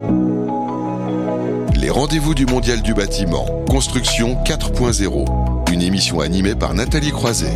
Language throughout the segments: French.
Les rendez-vous du Mondial du bâtiment, Construction 4.0, une émission animée par Nathalie Croiset.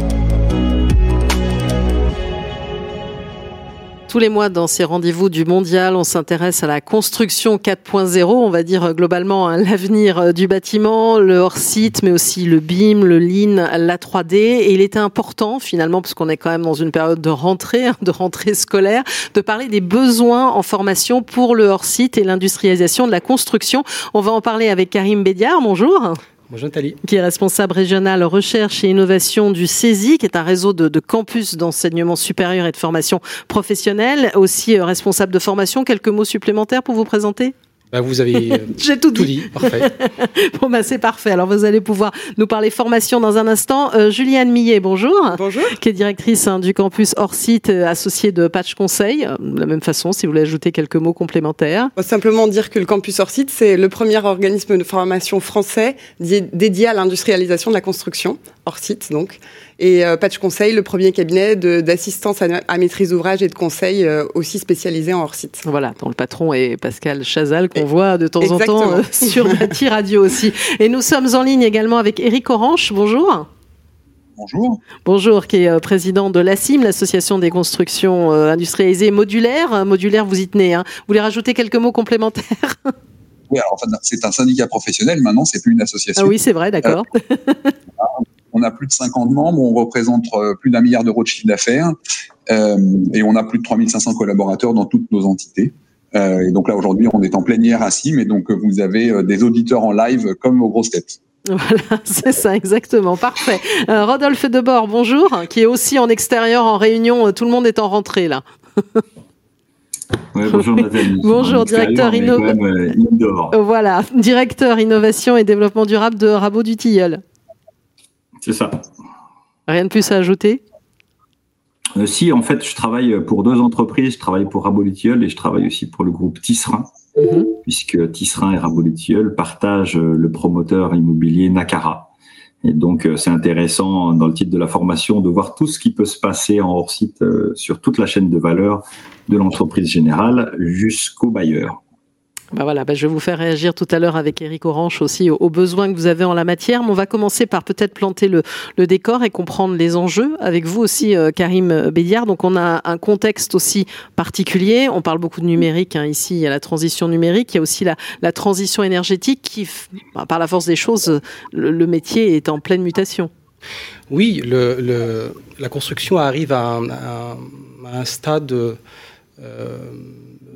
Tous les mois, dans ces rendez-vous du mondial, on s'intéresse à la construction 4.0, on va dire globalement à l'avenir du bâtiment, le hors-site, mais aussi le BIM, le Lean, la 3D. Et il était important, finalement, parce qu'on est quand même dans une période de rentrée, hein, de rentrée scolaire, de parler des besoins en formation pour le hors-site et l'industrialisation de la construction. On va en parler avec Karim Bédiard. Bonjour. Bonjour Nathalie. Qui est responsable régional recherche et innovation du CESI, qui est un réseau de, campus d'enseignement supérieur et de formation professionnelle, aussi euh, responsable de formation. Quelques mots supplémentaires pour vous présenter? Bah, vous avez euh, J'ai tout, tout dit. Parfait. bon, bah, c'est parfait. Alors, vous allez pouvoir nous parler formation dans un instant. Euh, Juliane Millet, bonjour. Bonjour. Qui est directrice hein, du campus hors site, euh, associée de Patch Conseil. Euh, de la même façon, si vous voulez ajouter quelques mots complémentaires. Bah, simplement dire que le campus hors site, c'est le premier organisme de formation français dédié à l'industrialisation de la construction, hors site donc. Et euh, Patch Conseil, le premier cabinet d'assistance à, à, maîtrise d'ouvrage et de conseil euh, aussi spécialisé en hors site. Voilà, dont le patron est Pascal Chazal, qu'on voit de temps Exactement. en temps euh, sur Bâti Radio aussi. Et nous sommes en ligne également avec Eric Orange. Bonjour. Bonjour. Bonjour, qui est président de l'ACIM, l'Association des constructions industrialisées modulaires. Modulaire, vous y tenez. Hein. Vous voulez rajouter quelques mots complémentaires? Oui, alors c'est un syndicat professionnel maintenant, c'est plus une association. Ah oui, c'est vrai, d'accord. Euh, on a plus de 50 membres, on représente plus d'un milliard d'euros de chiffre d'affaires euh, et on a plus de 3500 collaborateurs dans toutes nos entités. Euh, et donc là, aujourd'hui, on est en plénière à CIM et donc vous avez des auditeurs en live comme aux grosses têtes. Voilà, c'est ça, exactement. Parfait. Euh, Rodolphe Debord, bonjour, qui est aussi en extérieur, en réunion. Tout le monde est en rentrée, là. Ouais, bonjour Nathalie. bonjour, directeur inno... euh, Voilà, directeur innovation et développement durable de Rabot du Tilleul. C'est ça. Rien de plus à ajouter? Euh, Si, en fait, je travaille pour deux entreprises. Je travaille pour Tilleul et je travaille aussi pour le groupe Tisserin, -hmm. puisque Tisserin et Tilleul partagent le promoteur immobilier Nakara. Et donc, c'est intéressant dans le titre de la formation de voir tout ce qui peut se passer en hors site euh, sur toute la chaîne de valeur de l'entreprise générale jusqu'au bailleur. Bah voilà, bah je vais vous faire réagir tout à l'heure avec Eric Orange aussi aux, besoins que vous avez en la matière. Mais on va commencer par peut-être planter le, décor et comprendre les enjeux avec vous aussi, euh, Karim Bédiard. Donc on a un contexte aussi particulier. On parle beaucoup de numérique hein, ici. Il y a la transition numérique, il y a aussi la, transition énergétique qui, bah, par la force des choses, le, métier est en pleine mutation. Oui, la construction arrive à un, à un stade. Euh,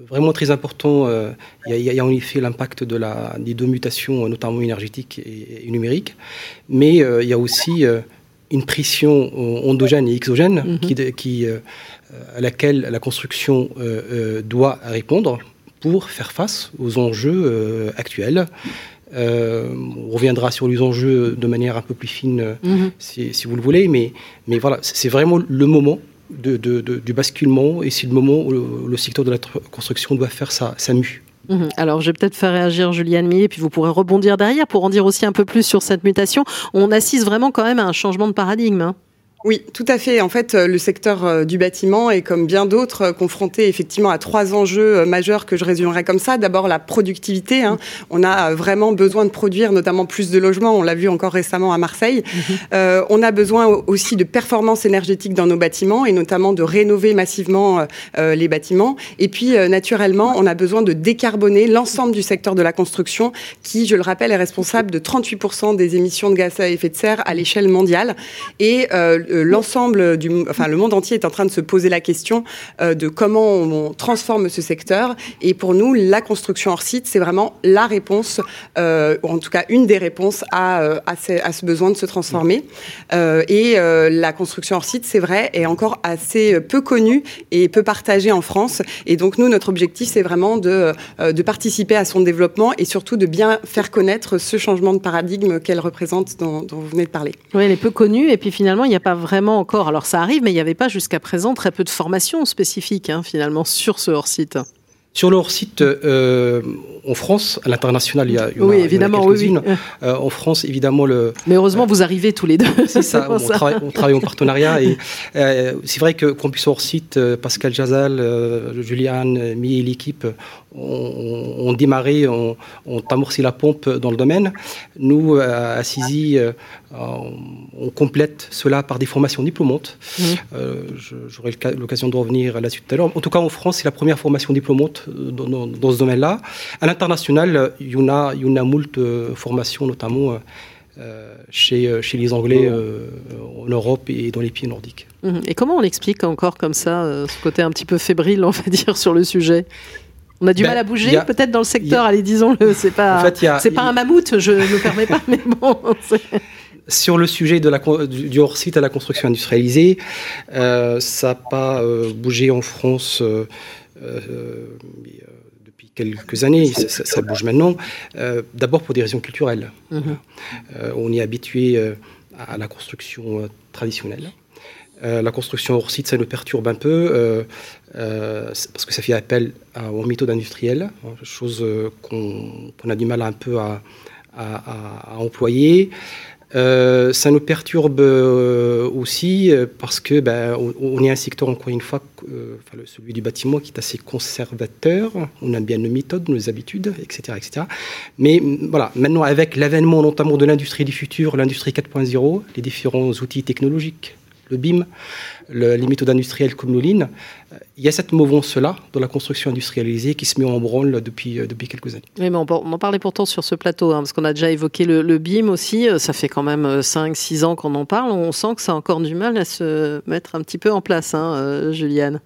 vraiment très important. Euh, il, y a, il y a en effet l'impact de la, des deux mutations, notamment énergétiques et, et numériques, mais euh, il y a aussi euh, une pression endogène et exogène mm -hmm. qui, qui euh, à laquelle la construction doit répondre pour faire face aux enjeux actuels. on reviendra sur les enjeux de manière un peu plus fine si, si, vous le voulez, mais, mais voilà, c'est vraiment le moment de, du basculement et c'est le moment où le, secteur de la construction doit faire sa, sa mue. Mmh. Alors, je vais peut-être faire réagir Juliane Millet, puis vous pourrez rebondir derrière pour en dire aussi un peu plus sur cette mutation. On assiste vraiment quand même à un changement de paradigme. Hein. Oui, tout à fait. En fait, le secteur du bâtiment est, comme bien d'autres, confronté effectivement à trois enjeux majeurs que je résumerai comme ça. D'abord, la productivité. Hein. On a vraiment besoin de produire notamment plus de logements. On l'a vu encore récemment à Marseille. Mm -hmm. euh, on a besoin aussi de performance énergétique dans nos bâtiments et notamment de rénover massivement euh, les bâtiments. Et puis, euh, naturellement, on a besoin de décarboner l'ensemble du secteur de la construction qui, je le rappelle, est responsable de 38% des émissions de gaz à effet de serre à l'échelle mondiale. Et euh, l'ensemble du, enfin le monde entier est en train de se poser la question euh, de comment on, transforme ce secteur. Et pour nous, la construction hors site, c'est vraiment la réponse, euh, ou en tout cas une des réponses à, à, ce, besoin de se transformer. Euh, et la construction hors site, c'est vrai, est encore assez peu connue et peu partagée en France. Et donc nous, notre objectif, c'est vraiment de, de participer à son développement et surtout de bien faire connaître ce changement de paradigme qu'elle représente dont, dont vous venez de parler. Oui, elle est peu connue et puis finalement, il n'y a pas vraiment encore, alors ça arrive, mais il n'y avait pas jusqu'à présent très peu de formation spécifique hein, finalement sur ce hors-site. Sur leur site, euh, en France, à l'international, il y a, une oui, évidemment, oui, euh, en France, évidemment, le. Mais heureusement, vous arrivez tous les deux. C'est ça, on, Travaille, en partenariat. Et euh, c'est vrai que Campus hors site, Pascal Jazal, Juliane, Mi et l'équipe ont, démarré, ont, amorcé la pompe dans le domaine. Nous, à Sisi, on complète cela par des formations diplômantes. Mmh. J'aurai l'occasion de revenir là-dessus tout à l'heure. En tout cas, en France, c'est la première formation diplômante dans, ce domaine-là. À l'international, il y en a, il y a moult euh, formations, notamment euh, chez, euh, chez les Anglais en Europe et dans les pays nordiques. Mhm. Et comment on explique encore comme ça ce côté un petit peu fébrile, on va dire, sur le sujet? On a du ben, mal à bouger, peut-être dans le secteur. allez, disons-le. C'est pas, c'est pas un mammouth. Je ne me permets pas, mais bon. Sur le sujet de la, du hors-site à la construction industrialisée, ça n'a pas bougé en France euh, euh, depuis quelques années, ça, bouge maintenant, euh, d'abord pour des raisons culturelles. Mhm. on est habitué à la construction traditionnelle. la construction hors site, ça nous perturbe un peu parce que ça fait appel aux méthodes industrielles, hein, chose qu'on a du mal un peu à, à employer. Euh, ça nous perturbe euh, aussi euh, parce que ben, on, est un secteur, encore une fois, celui du bâtiment, qui est assez conservateur. On aime bien nos méthodes, nos habitudes, etc. etc. Mais voilà, maintenant, avec l'avènement notamment de l'industrie du futur, l'industrie 4.0, les différents outils technologiques, le BIM, les méthodes industrielles comme l'Oline, euh, il y a cette mouvance-là dans la construction industrialisée qui se met en branle depuis, euh, depuis quelques années. Mais on, en parlait pourtant sur ce plateau, hein, parce qu'on a déjà évoqué le, BIM aussi. Euh, ça fait quand même 5-6 ans qu'on en parle. On sent que ça a encore du mal à se mettre un petit peu en place, hein, Juliane.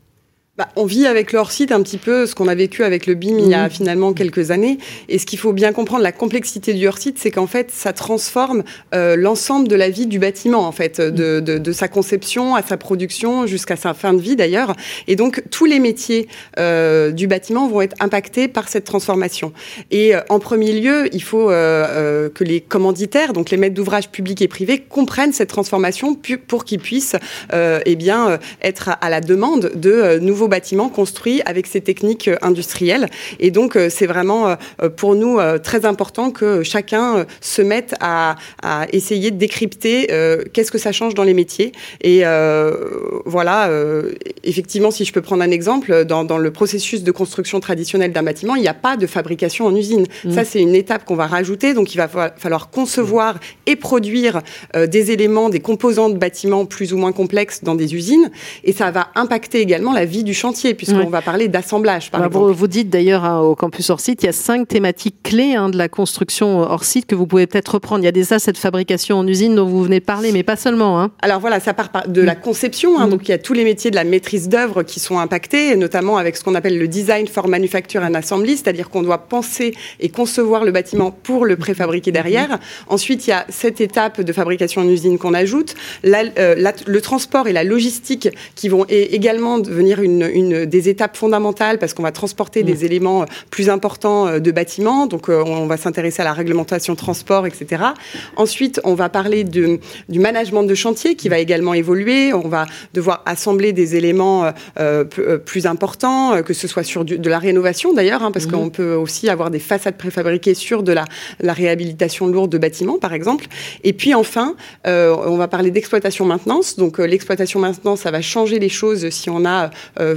Bah, on vit avec leur site un petit peu ce qu'on a vécu avec le BIM il y a mhm. finalement quelques années. Et ce qu'il faut bien comprendre, la complexité du hors site, c'est qu'en fait, ça transforme euh, l'ensemble de la vie du bâtiment, en fait, de, de, de sa conception à sa production jusqu'à sa fin de vie d'ailleurs. Et donc, tous les métiers euh, du bâtiment vont être impactés par cette transformation. Et euh, en premier lieu, il faut euh, que les commanditaires, donc les maîtres d'ouvrage publics et privés, comprennent cette transformation pour qu'ils puissent eh bien, être à la demande de nouveaux bâtiments construits avec ces techniques euh, industrielles. Et donc, euh, c'est vraiment euh, pour nous très important que chacun se mette à, essayer de décrypter qu'est-ce que ça change dans les métiers. Et voilà, effectivement, si je peux prendre un exemple, dans, le processus de construction traditionnelle d'un bâtiment, il n'y a pas de fabrication en usine. Mmh. Ça, c'est une étape qu'on va rajouter. Donc, il va falloir concevoir et produire des éléments, des composants de bâtiments plus ou moins complexes dans des usines. Et ça va impacter également la vie du chantier, puisqu'on va parler d'assemblage, par bah, exemple. Vous, dites d'ailleurs hein, au campus hors site, il y a cinq thématiques clés hein, de la construction hors site que vous pouvez peut-être reprendre. Il y a déjà cette fabrication en usine dont vous venez de parler, mais pas seulement. Hein. Alors voilà, ça part de la conception. Mm. Donc il y a tous les métiers de la maîtrise d'œuvre qui sont impactés, notamment avec ce qu'on appelle le design for manufacture and assembly, c'est-à-dire qu'on doit penser et concevoir le bâtiment pour le préfabriquer derrière. Mm-hmm. Ensuite, il y a cette étape de fabrication en usine qu'on ajoute, euh, le transport et la logistique qui vont également devenir une une, des étapes fondamentales parce qu'on va transporter des mm. éléments euh, plus importants euh, de bâtiments. Donc, euh, on va s'intéresser à la réglementation transport, etc. Ensuite, on va parler de, du management de chantier qui va également évoluer. On va devoir assembler des éléments plus importants, que ce soit sur de la rénovation d'ailleurs, hein, parce mm-hmm. qu'on peut aussi avoir des façades préfabriquées sur de la, la réhabilitation lourde de bâtiments, par exemple. Et puis enfin, on va parler d'exploitation maintenance. Donc, l'exploitation maintenance, ça va changer les choses si on a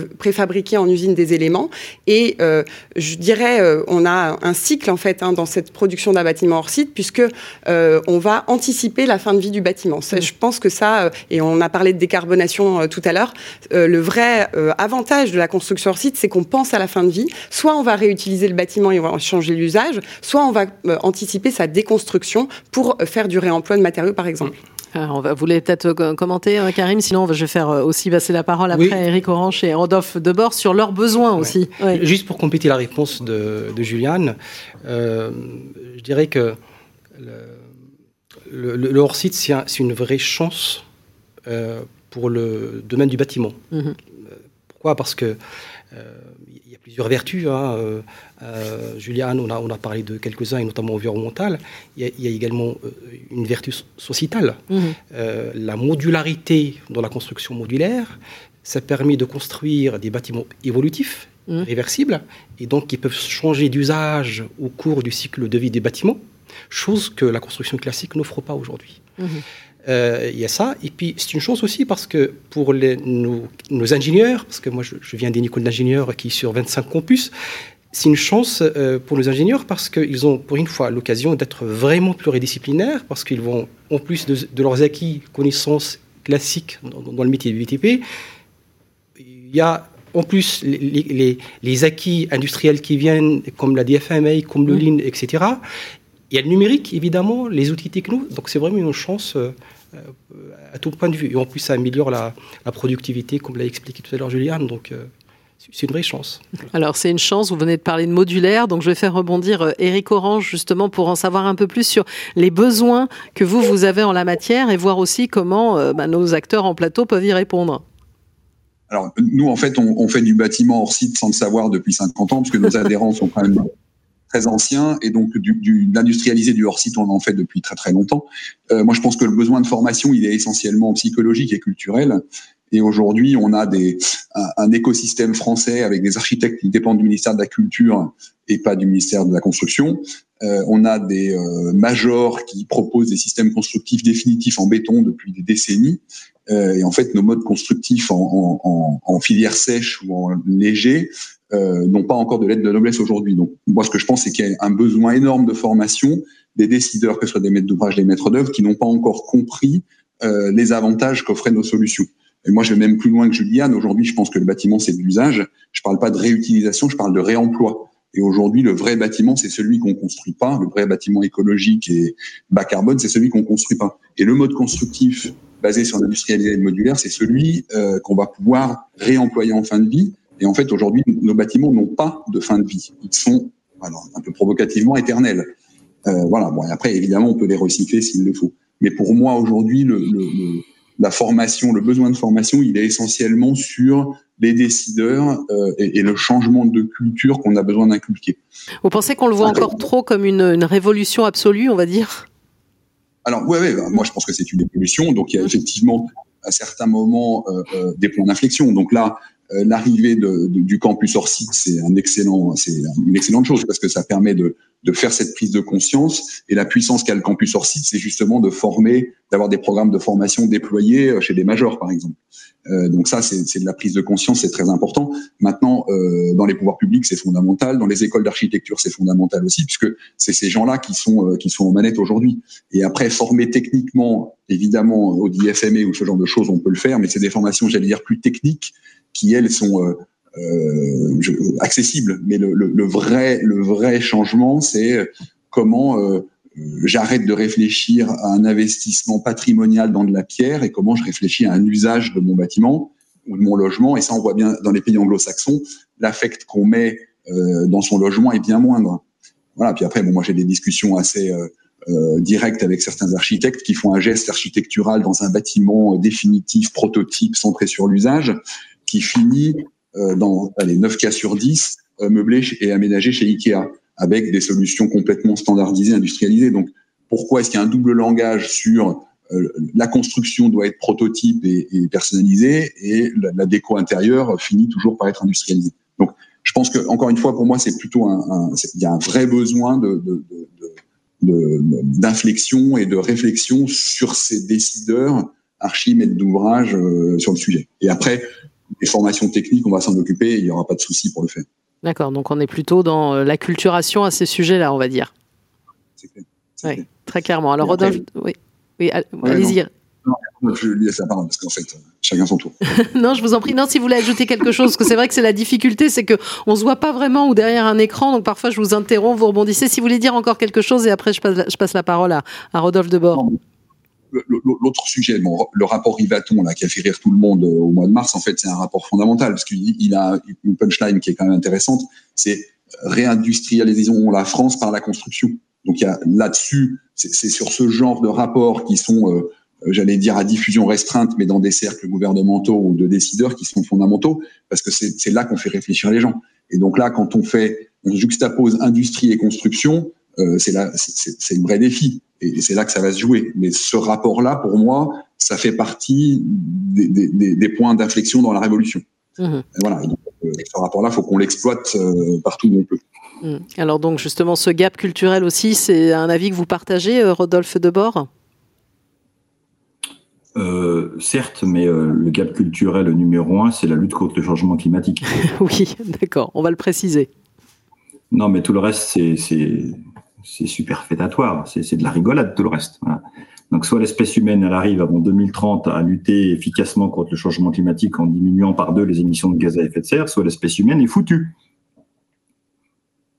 préfabriquer en usine des éléments. Et euh, je dirais, euh, on a un cycle en fait hein, dans cette production d'un bâtiment hors site, puisque euh, on va anticiper la fin de vie du bâtiment. Ça, je pense que ça, et on a parlé de décarbonation tout à l'heure, le vrai avantage de la construction hors site, c'est qu'on pense à la fin de vie. Soit on va réutiliser le bâtiment et on va changer l'usage, soit on va anticiper sa déconstruction pour faire du réemploi de matériaux, par exemple. Alors, on va, vous voulez peut-être euh, commenter, hein, Karim Sinon, je vais faire euh, aussi passer la parole après à Eric Orange et Rodolphe Debord sur leurs besoins aussi. Juste pour compléter la réponse de, de Juliane, euh, je dirais que le, le, hors-site, c'est une vraie chance pour le domaine du bâtiment. Mhm. Pourquoi? Parce que il y a plusieurs vertus. Hein. Euh, euh, Juliane, on a, on a parlé de quelques-uns, et notamment environnemental. Il y a, également euh, une vertu sociétale. Mhm. la modularité dans la construction modulaire, ça permet de construire des bâtiments évolutifs mmh. réversibles et donc qui peuvent changer d'usage au cours du cycle de vie des bâtiments, chose que la construction classique n'offre pas aujourd'hui. Mmh. Euh, il y a ça. Et puis, c'est une chance aussi parce que pour les, nos, ingénieurs, parce que moi, je, viens d'une école d'ingénieurs qui est sur 25 campus, c'est une chance euh, pour nos ingénieurs parce qu'ils ont pour une fois l'occasion d'être vraiment pluridisciplinaires, parce qu'ils vont, en plus de, leurs acquis, connaissances classiques dans, le métier du BTP, il y a en plus les, les, acquis industriels qui viennent, comme la DFMA, comme le mmh. Lean, etc. Il y a le numérique, évidemment, les outils techno. Donc c'est vraiment une chance euh, à tout point de vue. Et en plus, ça améliore la, productivité, comme l'a expliqué tout à l'heure Juliane. Donc euh, c'est une vraie chance. Alors c'est une chance, vous venez de parler de modulaire, donc je vais faire rebondir Eric euh, Orange justement pour en savoir un peu plus sur les besoins que vous, vous avez en la matière et voir aussi comment bah, nos acteurs en plateau peuvent y répondre. Alors nous, en fait, on, on, fait du bâtiment hors site sans le savoir depuis 50 ans, parce que nos adhérents sont quand même très ancien et donc du, du, d'industrialiser du hors-site, on en fait depuis très très longtemps. Euh, moi, je pense que le besoin de formation, il est essentiellement psychologique et culturel. Et aujourd'hui, on a des, un, écosystème français avec des architectes qui dépendent du ministère de la Culture et pas du ministère de la Construction. Euh, on a des euh, majors qui proposent des systèmes constructifs définitifs en béton depuis des décennies. Euh, et en fait, nos modes constructifs en, en, en, filière sèche ou en léger euh, n'ont pas encore de lettre de noblesse aujourd'hui. Donc, moi, ce que je pense, c'est qu'il y a un besoin énorme de formation des décideurs, que ce soit des maîtres d'ouvrage, des maîtres d'œuvre, qui n'ont pas encore compris euh, les avantages qu'offraient nos solutions. Et moi, je vais même plus loin que Juliane. Aujourd'hui, je pense que le bâtiment, c'est de l'usage. Je parle pas de réutilisation, je parle de réemploi. Et aujourd'hui, le vrai bâtiment, c'est celui qu'on construit pas. Le vrai bâtiment écologique et bas carbone, c'est celui qu'on construit pas. Et le mode constructif basé sur l'industrialisation modulaire, c'est celui euh, qu'on va pouvoir réemployer en fin de vie. Et en fait, aujourd'hui, nos bâtiments n'ont pas de fin de vie. Ils sont, alors, un peu provocativement, éternels. Euh, voilà. Bon, et après, évidemment, on peut les recycler s'il le faut. Mais pour moi, aujourd'hui, le, le, la formation, le besoin de formation, il est essentiellement sur les décideurs euh, et, et, le changement de culture qu'on a besoin d'inculquer. Vous pensez qu'on le voit encore trop comme une, une révolution absolue, on va dire? Alors, ouais, ouais, bah, moi je pense que c'est une évolution. Donc, il y a effectivement à certains moments euh, euh, des points d'inflexion. Donc là, l'arrivée de, du campus hors site, c'est un excellent, c'est une excellente chose parce que ça permet de, de faire cette prise de conscience. Et la puissance qu'a le campus hors site, c'est justement de former, d'avoir des programmes de formation déployés chez des majors, par exemple. Euh, donc ça, c'est de la prise de conscience, c'est très important. Maintenant, euh, dans les pouvoirs publics, c'est fondamental. Dans les écoles d'architecture, c'est fondamental aussi, puisque c'est ces gens-là qui sont euh, qui sont aux manettes aujourd'hui. Et après, former techniquement, évidemment, au DFME ou ce genre de choses, on peut le faire, mais c'est des formations, j'allais dire, plus techniques, qui elles sont euh, euh accessibles. Mais le, le, le, vrai le vrai changement, c'est comment j'arrête de réfléchir à un investissement patrimonial dans de la pierre et comment je réfléchis à un usage de mon bâtiment ou de mon logement. Et ça, on voit bien dans les pays anglo-saxons, l'affect qu'on met euh, dans son logement est bien moindre. Voilà. Puis après, bon, moi, j'ai des discussions assez euh, euh, directes avec certains architectes qui font un geste architectural dans un bâtiment définitif, prototype, centré sur l'usage, qui finit dans allez, 9 cas sur 10 meublé et aménagé chez Ikea avec des solutions complètement standardisées, industrialisées. Donc, pourquoi est-ce qu'il y a un double langage sur euh, la construction doit être prototype et, personnalisée et la, déco intérieure finit toujours par être industrialisée? Donc, je pense que encore une fois, pour moi, c'est plutôt un il y a un vrai besoin de, de, de, d'inflexion et de réflexion sur ces décideurs archimètres d'ouvrage euh, sur le sujet. Et après, les formations techniques, on va s'en occuper, il n'y aura pas de souci pour le faire. D'accord, donc on est plutôt dans euh, l'acculturation à ces sujets-là, on va dire. C'est clair. Oui, très clairement. Alors, Rodolphe, oui, oui allez-y. Non, je lui laisse la parole parce qu'en fait, chacun son tour. non, je vous en prie. Non, si vous voulez ajouter quelque chose, parce que c'est vrai que c'est la difficulté, c'est que on se voit pas vraiment ou derrière un écran, donc parfois je vous interromps, vous rebondissez. Si vous voulez dire encore quelque chose, et après je passe la, je passe la parole à, à Rodolphe Debord l'autre sujet, le rapport Rivaton là qui a fait rire tout le monde euh, au mois de mars, en fait, c'est un rapport fondamental parce qu'il a une punchline qui est quand même intéressante. C'est réindustrialisons la France par la construction. Donc là-dessus, c'est sur ce genre de rapports qui sont, euh, euh, j'allais dire à diffusion restreinte, mais dans des cercles gouvernementaux ou de décideurs qui sont fondamentaux, parce que c'est là qu'on fait réfléchir les gens. Et donc là, quand on fait, on juxtapose industrie et construction, euh, c'est c'est un vrai défi. Et c'est là que ça va se jouer. Mais ce rapport-là, pour moi, ça fait partie des, des, des points d'inflexion dans la révolution. Mmh. Voilà, ce rapport-là, il faut qu'on l'exploite partout où on peut. Mmh. Alors donc justement, ce gap culturel aussi, c'est un avis que vous partagez, Rodolphe Debord? Euh, certes, mais euh, le gap culturel numéro un, c'est la lutte contre le changement climatique. oui, d'accord, on va le préciser. Non, mais tout le reste, c'est superfétatoire, c'est de la rigolade, tout le reste. Donc, soit l'espèce humaine, elle arrive avant 2030 à lutter efficacement contre le changement climatique en diminuant par deux les émissions de gaz à effet de serre, soit l'espèce humaine est foutue.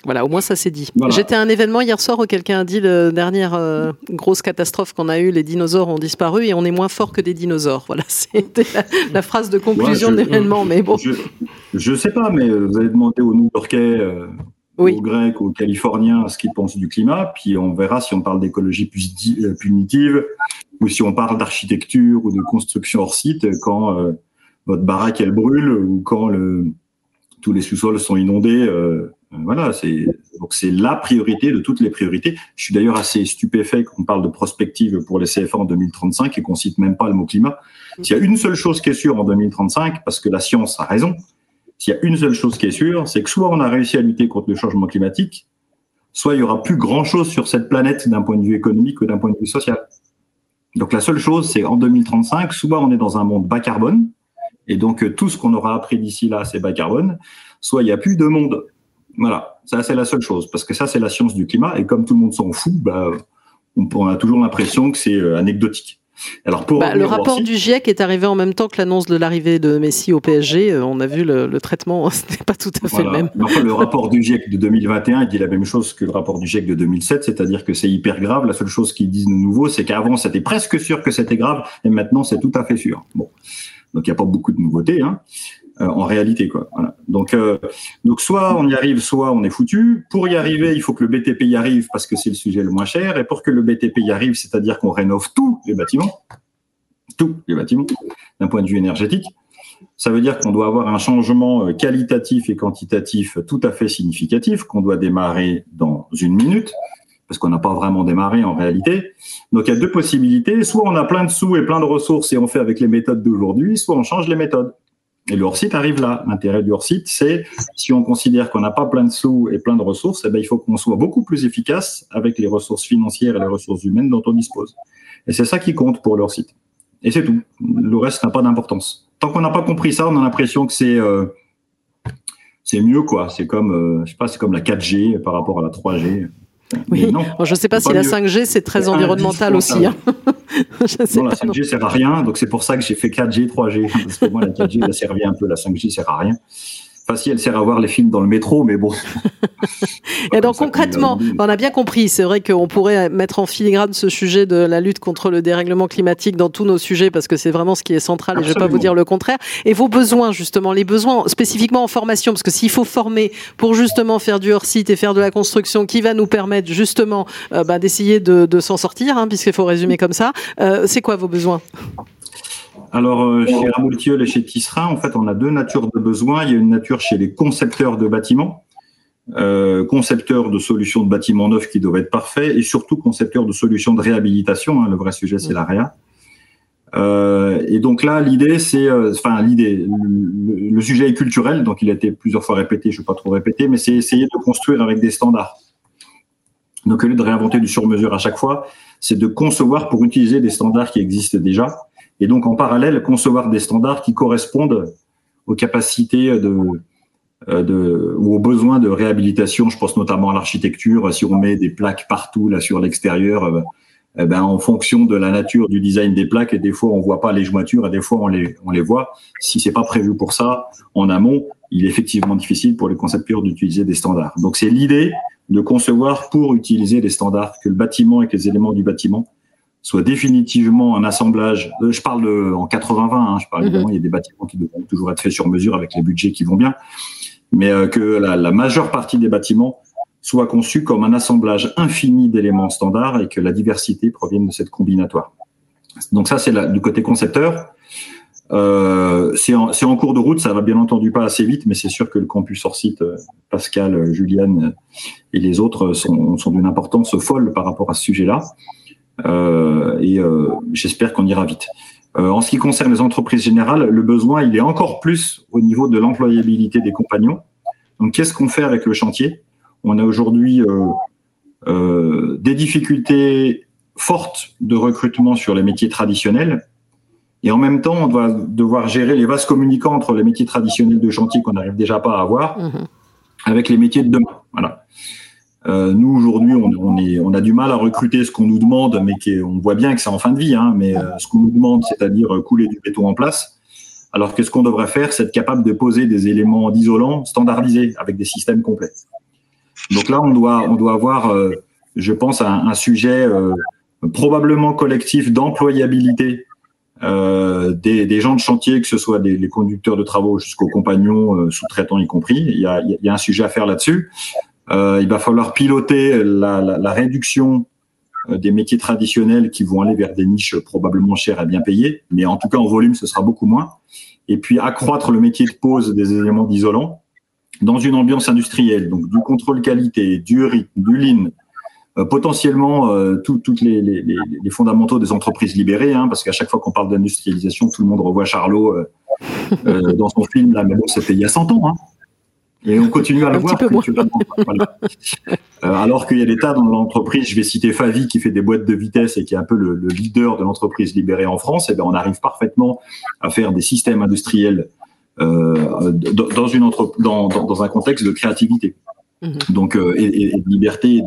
Voilà, au moins ça s'est dit. J'étais à un événement hier soir où quelqu'un a dit la dernière euh, grosse catastrophe qu'on a eue, les dinosaures ont disparu et on est moins fort que des dinosaures. Voilà, c'était la, phrase de conclusion de l'événement. Mais bon. Je, ne sais pas, mais vous allez demander aux New-Yorkais, euh, aux Grecs, aux Californiens ce qu'ils pensent du climat, puis on verra si on parle d'écologie euh, punitive ou si on parle d'architecture ou de construction hors site quand votre baraque elle brûle ou quand le, tous les sous-sols sont inondés. Voilà, c'est donc c'est la priorité de toutes les priorités. Je suis d'ailleurs assez stupéfait qu'on parle de prospective pour les CFA en 2035 et qu'on cite même pas le mot climat. S'il y a une seule chose qui est sûre en 2035, parce que la science a raison, s'il y a une seule chose qui est sûre, c'est que soit on a réussi à lutter contre le changement climatique, soit il y aura plus grand chose sur cette planète d'un point de vue économique ou d'un point de vue social. Donc la seule chose, c'est en 2035, soit on est dans un monde bas carbone, et donc tout ce qu'on aura appris d'ici là, c'est bas carbone, soit il n'y a plus de monde voilà, ça c'est la seule chose, parce que ça c'est la science du climat, et comme tout le monde s'en fout, bah, on, a toujours l'impression que c'est euh, anecdotique. Alors pour bah, le rapport du GIEC est arrivé en même temps que l'annonce de l'arrivée de Messi au PSG. Euh, on a vu le, traitement, ce n'est pas tout à fait le même. le rapport du GIEC de 2021 dit la même chose que le rapport du GIEC de 2007, c'est-à-dire que c'est hyper grave. La seule chose qu'ils disent de nouveau, c'est qu'avant c'était presque sûr que c'était grave, et maintenant c'est tout à fait sûr. Bon, donc il n'y a pas beaucoup de nouveautés. Hein. Euh, en réalité. Quoi. Donc, euh, donc soit on y arrive, soit on est foutu. Pour y arriver, il faut que le BTP y arrive parce que c'est le sujet le moins cher. Et pour que le BTP y arrive, c'est-à-dire qu'on rénove tous les bâtiments, tous les bâtiments, d'un point de vue énergétique, ça veut dire qu'on doit avoir un changement euh, qualitatif et quantitatif tout à fait significatif, qu'on doit démarrer dans une minute, parce qu'on n'a pas vraiment démarré en réalité. Donc il y a deux possibilités, soit on a plein de sous et plein de ressources et on fait avec les méthodes d'aujourd'hui, soit on change les méthodes. Et le hors-site arrive là. L'intérêt du hors-site, c'est si on considère qu'on n'a pas plein de sous et plein de ressources, eh ben, il faut qu'on soit beaucoup plus efficace avec les ressources financières et les ressources humaines dont on dispose. Et c'est ça qui compte pour le hors-site. Et c'est tout. Le reste n'a pas d'importance. Tant qu'on n'a pas compris ça, on a l'impression que c'est euh, mieux quoi. C'est comme euh, sais pas, c'est comme la 4G par rapport à la 3G. Oui. Non, je ne sais pas si la 5G c'est très environnemental aussi. Hein. non, la 5G sert à rien, donc c'est pour ça que j'ai fait 4G, 3G. Parce que moi, la 4G, elle a servi un peu, la 5G sert à rien. Enfin, si elle sert à voir les films dans le métro, mais bon. Et donc concrètement, on a bien compris, c'est vrai qu'on pourrait mettre en filigrane ce sujet de la lutte contre le dérèglement climatique dans tous nos sujets, parce que c'est vraiment ce qui est central, et je ne vais pas vous dire le contraire. Et vos besoins, justement, les besoins spécifiquement en formation, parce que s'il faut former pour justement faire du hors-site et faire de la construction qui va nous permettre justement euh, bah, d'essayer de, s'en sortir, hein, puisqu'il faut résumer comme ça, euh, c'est quoi vos besoins? Alors, euh, chez Ramoultiol et chez Tisserin, en fait, on a deux natures de besoins. Il y a une nature chez les concepteurs de bâtiments, euh, concepteurs de solutions de bâtiments neufs qui doivent être parfaits, et surtout concepteurs de solutions de réhabilitation. Hein. le vrai sujet, c'est l'AREA. Euh, et donc là, l'idée, c'est, euh, enfin, l'idée, le, sujet est culturel, donc il a été plusieurs fois répété, je ne vais pas trop répéter, mais c'est essayer de construire avec des standards. Donc, au lieu de réinventer du sur-mesure à chaque fois, c'est de concevoir pour utiliser des standards qui existent déjà et donc en parallèle concevoir des standards qui correspondent aux capacités euh, ou aux besoins de réhabilitation. Je pense notamment à l'architecture. Si on met des plaques partout là sur l'extérieur, euh, eh ben, en fonction de la nature du design des plaques, et des fois on voit pas les jointures, et des fois on les, on les voit. Si c'est pas prévu pour ça en amont, il est effectivement difficile pour les concepteurs d'utiliser des standards. Donc c'est l'idée de concevoir pour utiliser des standards, que le bâtiment et que les éléments du bâtiment soit définitivement un assemblage. Euh, je parle de, en 80-20, hein, je parle mhm. il y a des bâtiments qui devront toujours être faits sur mesure avec les budgets qui vont bien, mais euh, que la, la, majeure partie des bâtiments soit conçue comme un assemblage infini d'éléments standards et que la diversité provienne de cette combinatoire. Donc ça, c'est du côté concepteur. Euh, c'est en, en, cours de route, ça va bien entendu pas assez vite, mais c'est sûr que le campus hors site, euh, Pascal, Juliane et les autres sont, sont d'une importance folle par rapport à ce sujet-là. Euh, et euh, j'espère qu'on ira vite. en ce qui concerne les entreprises générales, le besoin, il est encore plus au niveau de l'employabilité des compagnons. Donc, qu'est-ce qu'on fait avec le chantier? On a aujourd'hui des difficultés fortes de recrutement sur les métiers traditionnels. Et en même temps, on va devoir gérer les vases communicants entre les métiers traditionnels de chantier qu'on n'arrive déjà pas à avoir mhm. avec les métiers de demain. Voilà. Euh, nous aujourd'hui, on, on, est, on a du mal à recruter ce qu'on nous demande, mais on voit bien que c'est en fin de vie. Hein, mais euh, ce qu'on nous demande, c'est-à-dire couler du béton en place, alors que ce qu'on devrait faire, c'est être capable de poser des éléments d'isolant standardisés avec des systèmes complets. Donc là, on doit, avoir, euh, je pense, un, sujet euh, probablement collectif d'employabilité euh, des, gens de chantier, que ce soit des, les conducteurs de travaux jusqu'aux compagnons, euh, sous-traitants y compris. Il y a, un sujet à faire là-dessus. Euh, il va falloir piloter la, réduction euh, des métiers traditionnels qui vont aller vers des niches probablement chères et bien payées, mais en tout cas en volume, ce sera beaucoup moins. Et puis accroître le métier de pose des éléments d'isolant dans une ambiance industrielle, donc du contrôle qualité, du rythme, du lean, euh, potentiellement euh, toutes les, les, fondamentaux des entreprises libérées, hein, parce qu'à chaque fois qu'on parle d'industrialisation, tout le monde revoit Charlot dans son film, là, mais bon, c'était il y a 100 ans. Hein. Et on continue à le voir. Voilà. alors qu'il y a des tas dans l'entreprise, je vais citer Favi qui fait des boîtes de vitesse et qui est un peu le, le leader de l'entreprise libérée en France, et bien on arrive parfaitement à faire des systèmes industriels euh, dans, une entre, dans, dans, dans, un contexte de créativité. Mhm. Donc, euh, et, de liberté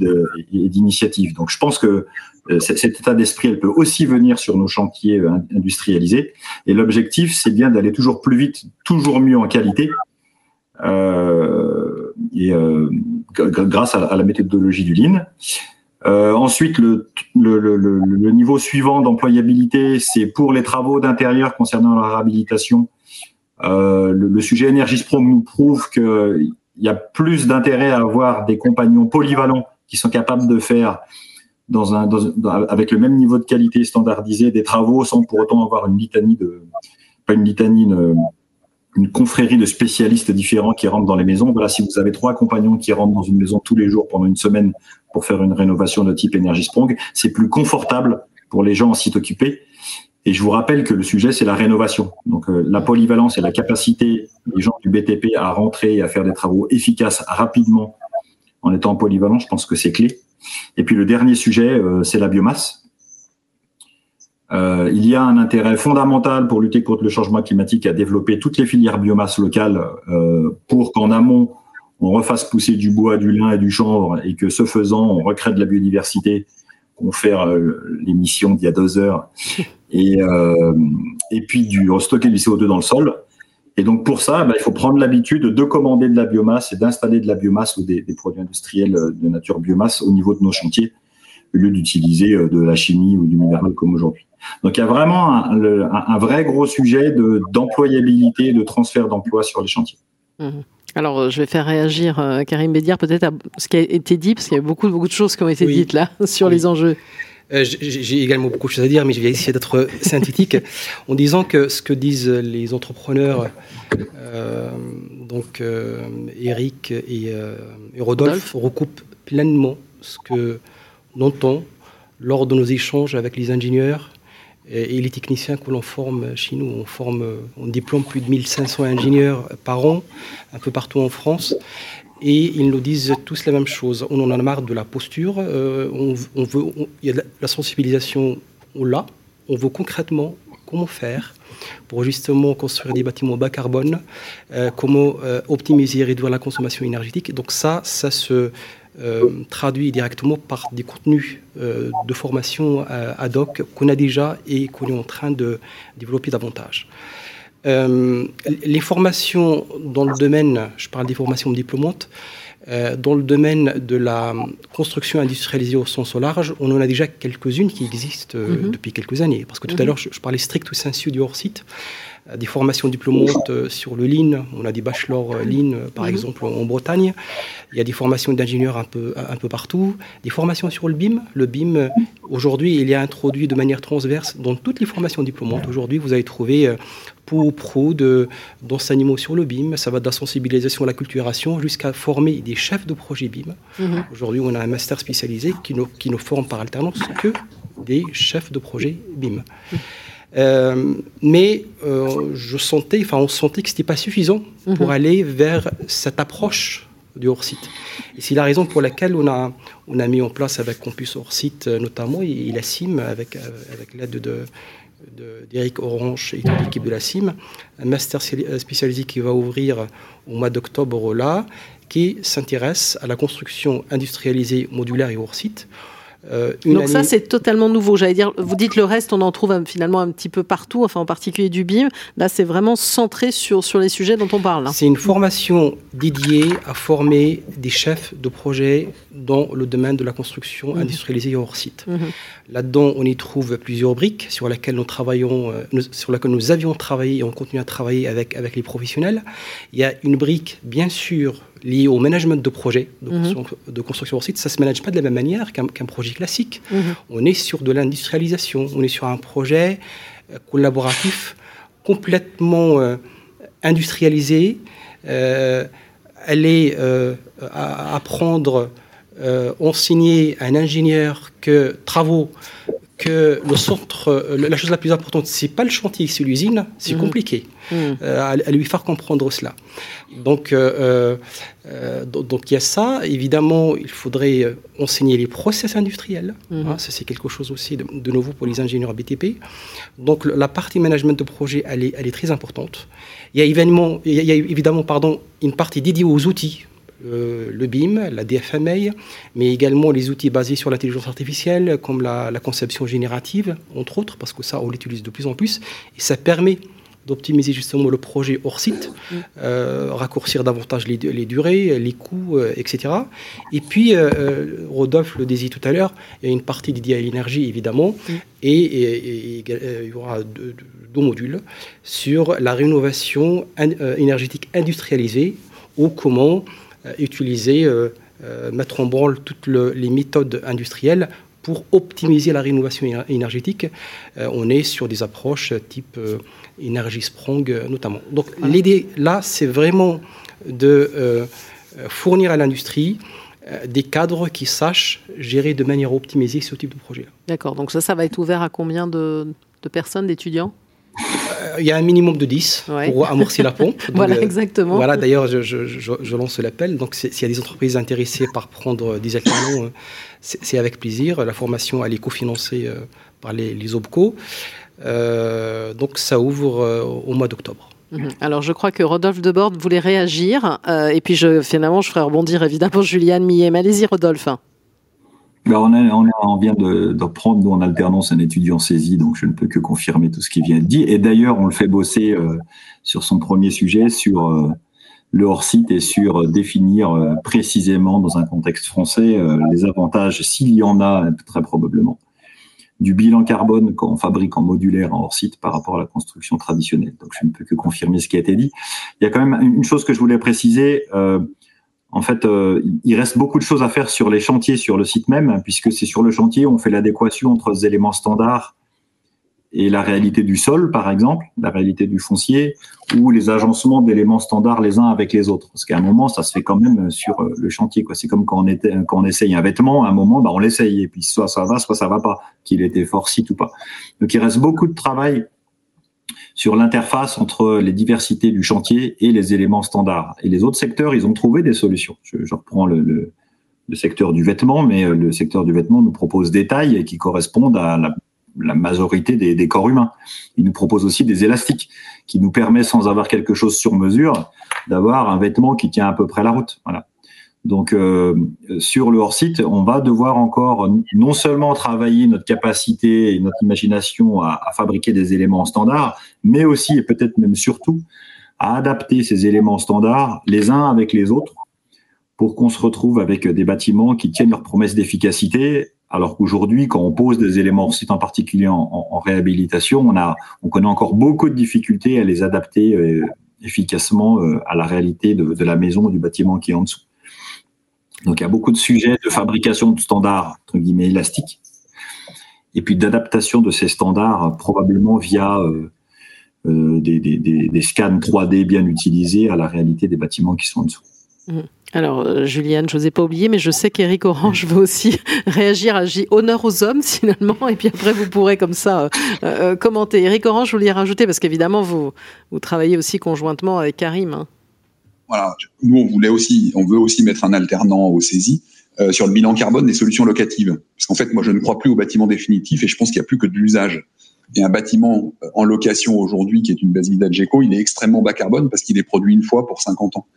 et d'initiative. Donc, je pense que euh, cet état d'esprit, elle peut aussi venir sur nos chantiers euh, industrialisés. Et l'objectif, c'est bien d'aller toujours plus vite, toujours mieux en qualité. Euh, et euh, grâce à, la méthodologie du Lean. Euh, ensuite, le, le, le, le, niveau suivant d'employabilité, c'est pour les travaux d'intérieur concernant la réhabilitation. Euh, le, sujet Pro nous prouve que il y a plus d'intérêt à avoir des compagnons polyvalents qui sont capables de faire dans un, dans, avec le même niveau de qualité standardisé des travaux sans pour autant avoir une litanie de, pas une litanie, une confrérie de spécialistes différents qui rentrent dans les maisons. Voilà, si vous avez trois compagnons qui rentrent dans une maison tous les jours pendant une semaine pour faire une rénovation de type Energy Sprong, c'est plus confortable pour les gens en site occupé et je vous rappelle que le sujet, c'est la rénovation. Donc euh, la polyvalence et la capacité des gens du BTP à rentrer et à faire des travaux efficaces rapidement en étant polyvalent, je pense que c'est clé. Et puis le dernier sujet, euh, c'est la biomasse. Euh, il y a un intérêt fondamental pour lutter contre le changement climatique à développer toutes les filières biomasse locales pour qu'en amont, on refasse pousser du bois, du lin et du chanvre et que ce faisant, on recrée de la biodiversité confère l'émission d'il y a deux heures et, euh, et puis du stocker du CO2 dans le sol. Et donc pour ça, bah, il faut prendre l'habitude de commander de la biomasse et d'installer de la biomasse ou des, des, produits industriels de nature biomasse au niveau de nos chantiers, au lieu d'utiliser euh, de la chimie ou du minéral comme aujourd'hui. Donc il y a vraiment un, un, vrai gros sujet d'employabilité, de, transfert d'emploi sur les chantiers. Mmh. Alors, je vais faire réagir euh, Karim Bédiar peut-être à ce qui a été dit, parce qu'il y a beaucoup, beaucoup de choses qui ont été dites là sur les enjeux. Euh, j'ai également beaucoup de choses à dire, mais je vais essayer d'être synthétique en disant que ce que disent les entrepreneurs, euh, donc euh, Eric et, euh, et Rodolphe, recoupe pleinement ce que l'on entend lors de nos échanges avec les ingénieurs et, et les techniciens que l'on forme chez nous. On forme, on diplôme plus de 1500 ingénieurs par an, un peu partout en France et ils nous disent tous la même chose. On en a marre de la posture, euh, on, veut, y a la, sensibilisation, on l'a, on veut concrètement comment faire pour justement construire des bâtiments bas carbone, euh, comment euh, optimiser et réduire la consommation énergétique. Donc ça, ça se euh, traduit directement par des contenus euh, de formation euh, ad hoc qu'on a déjà et qu'on est en train de développer davantage. Euh, les formations dans le domaine, je parle des formations diplômantes, euh, dans le domaine de la construction industrialisée au sens large, on en a déjà quelques-unes qui existent euh, mm -hmm. depuis quelques années. Parce que tout mm -hmm. à l'heure, je, je, parlais strict ou sensu du hors-site. Euh, des formations diplômantes euh, sur le Lean. On a des bachelors euh, Lean, par mm -hmm. exemple, en, en, Bretagne. Il y a des formations d'ingénieurs un peu, un peu partout. Des formations sur le BIM. Le BIM, aujourd'hui, il est introduit de manière transverse dans toutes les formations diplômantes. Aujourd'hui, vous allez trouver pour pro d'enseignement sur le BIM, ça va de la sensibilisation à la culturation jusqu'à former des chefs de projet BIM. -hmm. Aujourd'hui, on a un master spécialisé qui ne, qui ne forme par alternance que des chefs de projet BIM. Mm -hmm. mais je sentais, enfin, on sentait que c'était pas suffisant pour mhm. aller vers cette approche du hors-site. Et c'est la raison pour laquelle on a, on a mis en place avec Campus hors-site notamment, et, la CIM, avec, avec l'aide de, d'Éric Orange et de l'équipe de la CIM, un master spécialisé qui va ouvrir au mois d'octobre là, qui s'intéresse à la construction industrialisée modulaire et hors site. Euh, Donc ça, c'est totalement nouveau. J'allais dire, vous dites le reste, on en trouve finalement un petit peu partout, enfin en particulier du BIM. Là, c'est vraiment centré sur, sur les sujets dont on parle. C'est une formation dédiée à former des chefs de projet dans le domaine de la construction mmh. industrialisée hors site. Mmh. Là-dedans, on y trouve plusieurs briques sur lesquelles nous travaillons, euh, sur lesquelles nous avions travaillé et on continue à travailler avec, avec les professionnels. Il y a une brique, bien sûr, lié au management de projet de, mhm. construction, hors site, ça ne se manage pas de la même manière qu'un projet classique. Mhm. On est sur de l'industrialisation, on est sur un projet euh, collaboratif complètement euh, industrialisé. Euh, aller apprendre, enseigner à un ingénieur que travaux que le centre, la chose la plus importante, c'est pas le chantier, c'est l'usine, c'est mhm. compliqué. à, lui faire comprendre cela. Donc, euh, euh, donc il y a ça. Évidemment, il faudrait euh, enseigner les process industriels. Mhm. Hein, ça, c'est quelque chose aussi de, nouveau pour les ingénieurs BTP. Donc, la partie management de projet, elle est, elle est très importante. Il y a, évidemment, il y a évidemment pardon, une partie dédiée aux outils. Le BIM, la DFMA, mais également les outils basés sur l'intelligence artificielle, comme la, conception générative, entre autres, parce que ça, on l'utilise de plus en plus, et ça permet d'optimiser justement le projet hors site, euh, raccourcir davantage les, durées, les coûts, euh, etc. Et puis, euh, Rodolphe le disait tout à l'heure, il y a une partie dédiée à l'énergie, évidemment, et, il y aura deux, modules sur la rénovation énergétique industrialisée ou comment utiliser, mettre en branle toutes les méthodes industrielles pour optimiser la rénovation énergétique. on est sur des approches type Énergie Sprong euh, notamment. Donc l'idée là, c'est vraiment de euh, fournir à l'industrie euh, des cadres qui sachent gérer de manière optimisée ce type de projet. D'accord, donc ça, ça va être ouvert à combien de, personnes, d'étudiants? Il y a un minimum de 10 pour amorcer la pompe. voilà, exactement. Voilà, d'ailleurs, je, lance l'appel. Donc, s'il y a des entreprises intéressées par prendre des alternants, c'est avec plaisir. La formation, elle est cofinancée par les, les OBCO. Euh, donc ça ouvre euh, au mois d'octobre. Mhm. Alors, je crois que Rodolphe Debord voulait réagir. Euh, et puis, je, finalement, je ferai rebondir évidemment Juliane Millet. Allez-y, Rodolphe. Ben, on, on, vient de, prendre, nous, en alternance, un étudiant saisi, donc je ne peux que confirmer tout ce qui vient de dire. Et d'ailleurs, on le fait bosser sur son premier sujet, sur le hors-site et sur définir précisément, dans un contexte français, les avantages, s'il y en a, très probablement, du bilan carbone qu'on fabrique en modulaire en hors site par rapport à la construction traditionnelle. Donc je ne peux que confirmer ce qui a été dit. Il y a quand même une chose que je voulais préciser. En fait, euh, il reste beaucoup de choses à faire sur les chantiers, sur le site même, puisque c'est sur le chantier où on fait l'adéquation entre les éléments standards et la réalité du sol, par exemple, la réalité du foncier, ou les agencements d'éléments standards les uns avec les autres. Parce qu'à un moment, ça se fait quand même sur euh, le chantier. C'est comme quand on, était, quand on essaye un vêtement, à un moment, bah, on l'essaye, et puis soit ça va, soit ça va pas, qu'il était fort site ou pas. Donc il reste beaucoup de travail sur l'interface entre les diversités du chantier et les éléments standards. Et les autres secteurs, ils ont trouvé des solutions. Je, reprends le, secteur du vêtement, mais euh, le secteur du vêtement nous propose des tailles qui correspondent à la majorité des, corps humains. Il nous propose aussi des élastiques qui nous permet, sans avoir quelque chose sur mesure, d'avoir un vêtement qui tient à peu près la route. Voilà. Donc euh, sur le hors-site, on va devoir encore non seulement travailler notre capacité et notre imagination à, fabriquer des éléments standards, mais aussi et peut-être même surtout à adapter ces éléments standards les uns avec les autres pour qu'on se retrouve avec des bâtiments qui tiennent leurs promesses d'efficacité alors qu'aujourd'hui, quand on pose des éléments hors site, en particulier en, réhabilitation, on, a, on connaît encore beaucoup de difficultés à les adapter euh, efficacement euh, à la réalité de, la maison, du bâtiment qui est en dessous. Donc il y a beaucoup de sujets de fabrication de standards, entre guillemets, élastiques, et puis d'adaptation de ces standards, probablement via euh, des, des, scans 3D bien utilisés à la réalité des bâtiments qui sont en dessous. Mmh. Alors, euh, Juliane, je vous ai pas oublié, mais je sais qu'Éric Orange veut aussi réagir à J. Honneur aux hommes, finalement, et puis après, vous pourrez comme ça euh, commenter. Éric Orange, vous vouliez rajouter, parce qu'évidemment, vous, vous travaillez aussi conjointement avec Karim. Hein. Nous, on voulait aussi, on veut aussi mettre un alternant au saisie. sur le bilan carbone des solutions locatives. Parce qu'en fait, moi, je ne crois plus au bâtiment définitif et je pense qu'il n'y a plus que de l'usage. Et un bâtiment euh, en location aujourd'hui, qui est une base d'Algeco, il est extrêmement bas carbone parce qu'il est produit une fois pour 50 ans.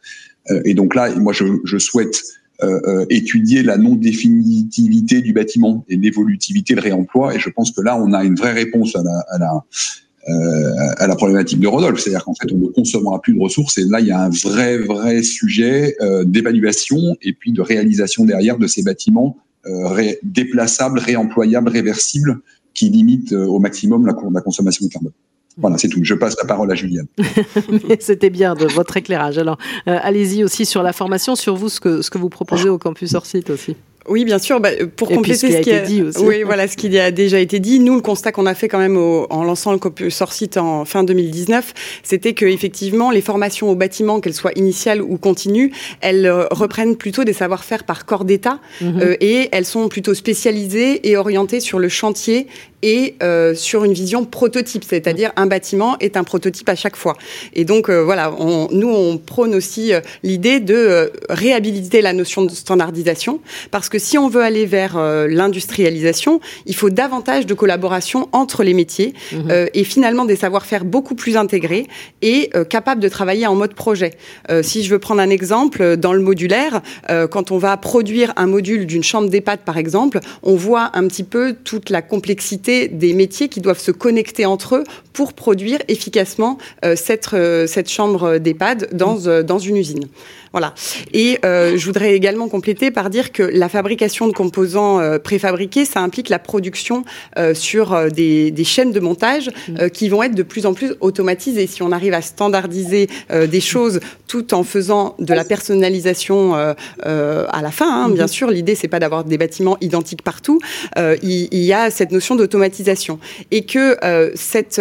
Euh, et donc là, moi, je, souhaite euh, étudier la non-définitivité du bâtiment et l'évolutivité, le réemploi. Et je pense que là, on a une vraie réponse à la, euh, à la problématique de Rodolphe. C'est-à-dire qu'en fait, on ne consommera plus de ressources. Et là, il y a un vrai, vrai sujet euh, d'évaluation et puis de réalisation derrière de ces bâtiments ré déplaçables, réemployables, réversibles qui limite euh, au maximum la, consommation de carbone. Voilà, c'est tout. Je passe la parole à Juliane. C'était bien de votre éclairage. Alors, euh, allez-y aussi sur la formation, sur vous, ce que, ce que vous proposez au campus hors site aussi. Oui, bien sûr. Bah, pour compléter ce qui a, été dit aussi. Oui, voilà, ce qui a déjà été dit. Nous, le constat qu'on a fait quand même au, en lançant le site en fin 2019, c'était que effectivement, les formations au bâtiment, qu'elles soient initiales ou continues, elles euh, reprennent plutôt des savoir-faire par corps d'État mhm. euh, et elles sont plutôt spécialisées et orientées sur le chantier et euh, sur une vision prototype, c'est-à-dire un bâtiment est un prototype à chaque fois. Et donc euh, voilà, on, nous on prône aussi euh, l'idée de réhabiliter la notion de standardisation, parce que si on veut aller vers l'industrialisation, il faut davantage de collaboration entre les métiers mmh. et finalement des savoir-faire beaucoup plus intégrés et capables de travailler en mode projet. si je veux prendre un exemple, dans le modulaire, quand on va produire un module d'une chambre d'EHPAD par exemple, on voit un petit peu toute la complexité des métiers qui doivent se connecter entre eux pour produire efficacement euh, cette, euh, cette chambre d'EHPAD dans, euh, dans une usine. Voilà. Et euh, je voudrais également compléter par dire que la fabrication de composants euh, préfabriqués, ça implique la production euh, sur des, des, chaînes de montage mm. qui vont être de plus en plus automatisées. Si on arrive à standardiser des choses tout en faisant de la personnalisation à la fin, hein, bien mm-hmm. sûr, l'idée c'est pas d'avoir des bâtiments identiques partout. Il, il, y a cette notion d'automatisation et que cette,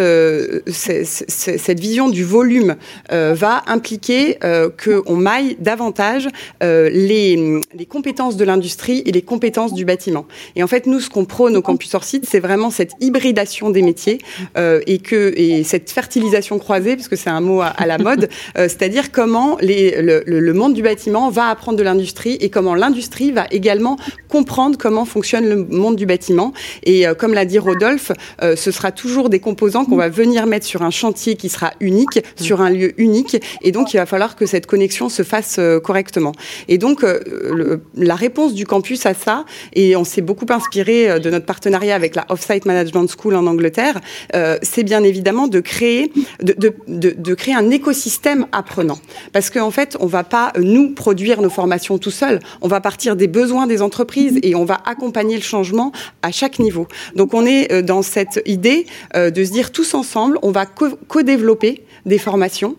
cette vision du volume va impliquer qu'on maille davantage euh, les, les, compétences de l'industrie et les compétences du bâtiment. Et en fait, nous, ce qu'on prône au campus hors site, c'est vraiment cette hybridation des métiers euh, et que et cette fertilisation croisée, parce que c'est un mot à, à la mode, euh, c'est-à-dire comment les, le, le, monde du bâtiment va apprendre de l'industrie et comment l'industrie va également comprendre comment fonctionne le monde du bâtiment. Et euh, comme l'a dit Rodolphe, euh, ce sera toujours des composants qu'on va venir mettre sur un chantier qui sera unique, sur un lieu unique, et donc il va falloir que cette connexion se fasse euh, correctement. Et donc, euh, la réponse du campus à ça, et on s'est beaucoup inspiré euh, de notre partenariat avec la Offsite Management School en Angleterre, c'est bien évidemment de créer, de, de, créer un écosystème apprenant. Parce qu'en en fait, on va pas nous produire nos formations tout seul. On va partir des besoins des entreprises et on va accompagner le changement à chaque niveau. Donc, on est dans cette idée de se dire tous ensemble, on va co-développer des formations